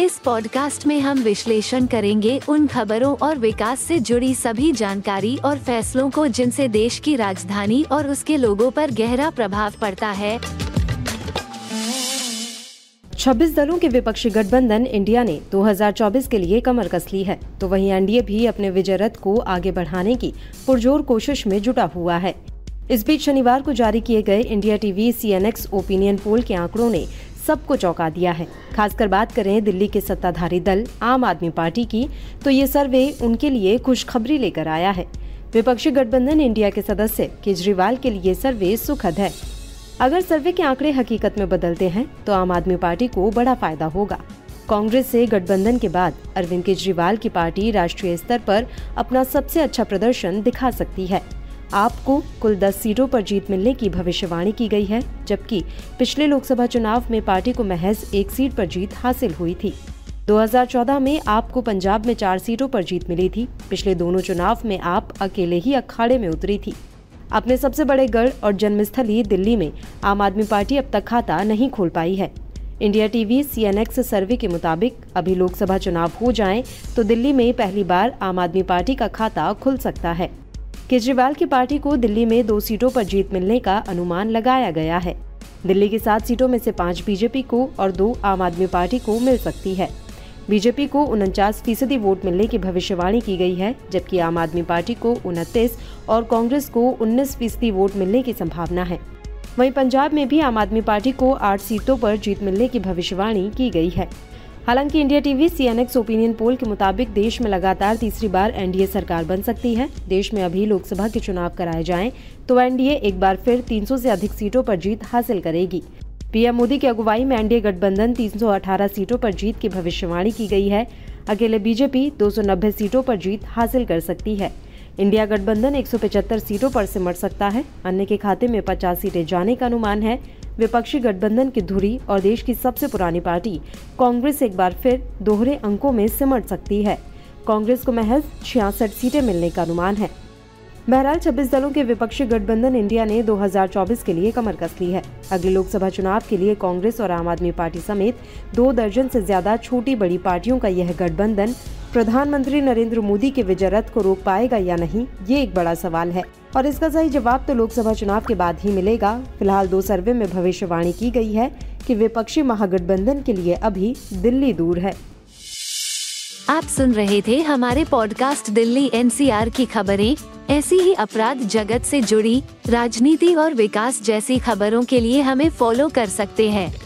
इस पॉडकास्ट में हम विश्लेषण करेंगे उन खबरों और विकास से जुड़ी सभी जानकारी और फैसलों को जिनसे देश की राजधानी और उसके लोगों पर गहरा प्रभाव पड़ता है। 26 दलों के विपक्षी गठबंधन इंडिया ने 2024 के लिए कमर कस ली है। तो वहीं एनडीए भी अपने विजय रथ को आगे बढ़ाने की पुरजोर कोशिश में जुटा हुआ है। इस बीच शनिवार को जारी किए गए India TV CNX opinion poll के आंकड़ों ने सबको चौंका दिया है। खासकर बात करें दिल्ली के सत्ताधारी दल, आम आदमी पार्टी की तो ये सर्वे उनके लिए खुशखबरी लेकर आया है। विपक्षी गठबंधन इंडिया के सदस्य केजरीवाल के लिए सर्वे सुखद है। अगर सर्वे के आंकड़े हकीकत में बदलते हैं तो आम आदमी पार्टी को बड़ा फ़ायदा होगा। कांग्रेस से गठबंधन के बाद अरविंद केजरीवाल की पार्टी राष्ट्रीय स्तर पर अपना सबसे अच्छा प्रदर्शन दिखा सकती है। आपको कुल 10 सीटों पर जीत मिलने की भविष्यवाणी की गई है, जबकि पिछले लोकसभा चुनाव में पार्टी को महज एक सीट पर जीत हासिल हुई थी। 2014 में आपको पंजाब में चार सीटों पर जीत मिली थी। पिछले दोनों चुनाव में आप अकेले ही अखाड़े में उतरी थी। अपने सबसे बड़े गढ़ और जन्मस्थली दिल्ली में आम आदमी पार्टी अब तक खाता नहीं खोल पाई है। इंडिया टीवी सीएनएक्स सर्वे के मुताबिक अभी लोकसभा चुनाव हो जाएँ तो दिल्ली में पहली बार आम आदमी पार्टी का खाता खुल सकता है। केजरीवाल की पार्टी को दिल्ली में दो सीटों पर जीत मिलने का अनुमान लगाया गया है। दिल्ली की सात सीटों में से पाँच बीजेपी को और दो आम आदमी पार्टी को मिल सकती है। बीजेपी को उनचास फ़ीसदी वोट मिलने की भविष्यवाणी की गई है, जबकि आम आदमी पार्टी को उनतीस और कांग्रेस को उन्नीस फ़ीसदी वोट मिलने की संभावना है। वहीं पंजाब में भी आम आदमी पार्टी को आठ सीटों पर जीत मिलने की भविष्यवाणी की गई है। हालाँकि India TV CNX opinion poll के मुताबिक देश में लगातार तीसरी बार एनडीए सरकार बन सकती है। देश में अभी लोकसभा के चुनाव कराए जाएँ तो एनडीए एक बार फिर 300 से अधिक सीटों पर जीत हासिल करेगी। पीएम मोदी की अगुवाई में एनडीए गठबंधन 318 सीटों पर जीत की भविष्यवाणी की गई है। अकेले बीजेपी 290 सीटों पर जीत हासिल कर सकती है। इंडिया गठबंधन 175 सीटों पर सिमट सकता है। अन्य के खाते में 50 सीटें जाने का अनुमान है। विपक्षी गठबंधन की धुरी और देश की सबसे पुरानी पार्टी, कांग्रेस एक बार फिर दोहरे अंकों में सिमट सकती है। कांग्रेस को महज छियासठ सीटें मिलने का अनुमान है। बहरहाल 26 दलों के विपक्षी गठबंधन इंडिया ने 2024 के लिए कमर कस ली है। अगले लोकसभा चुनाव के लिए कांग्रेस और आम आदमी पार्टी समेत दो दर्जन से ज़्यादा छोटी बड़ी पार्टियों का यह गठबंधन प्रधानमंत्री नरेंद्र मोदी के विजय रथ को रोक पाएगा या नहीं, ये एक बड़ा सवाल है। और इसका सही जवाब तो लोकसभा चुनाव के बाद ही मिलेगा। फ़िलहाल दो सर्वे में भविष्यवाणी की गई है कि विपक्षी महागठबंधन के लिए अभी दिल्ली दूर है। आप सुन रहे थे हमारे पॉडकास्ट दिल्ली एनसीआर की खबरें। ऐसी ही अपराध जगत से जुड़ी, राजनीति और विकास जैसी खबरों के लिए हमें फॉलो कर सकते हैं।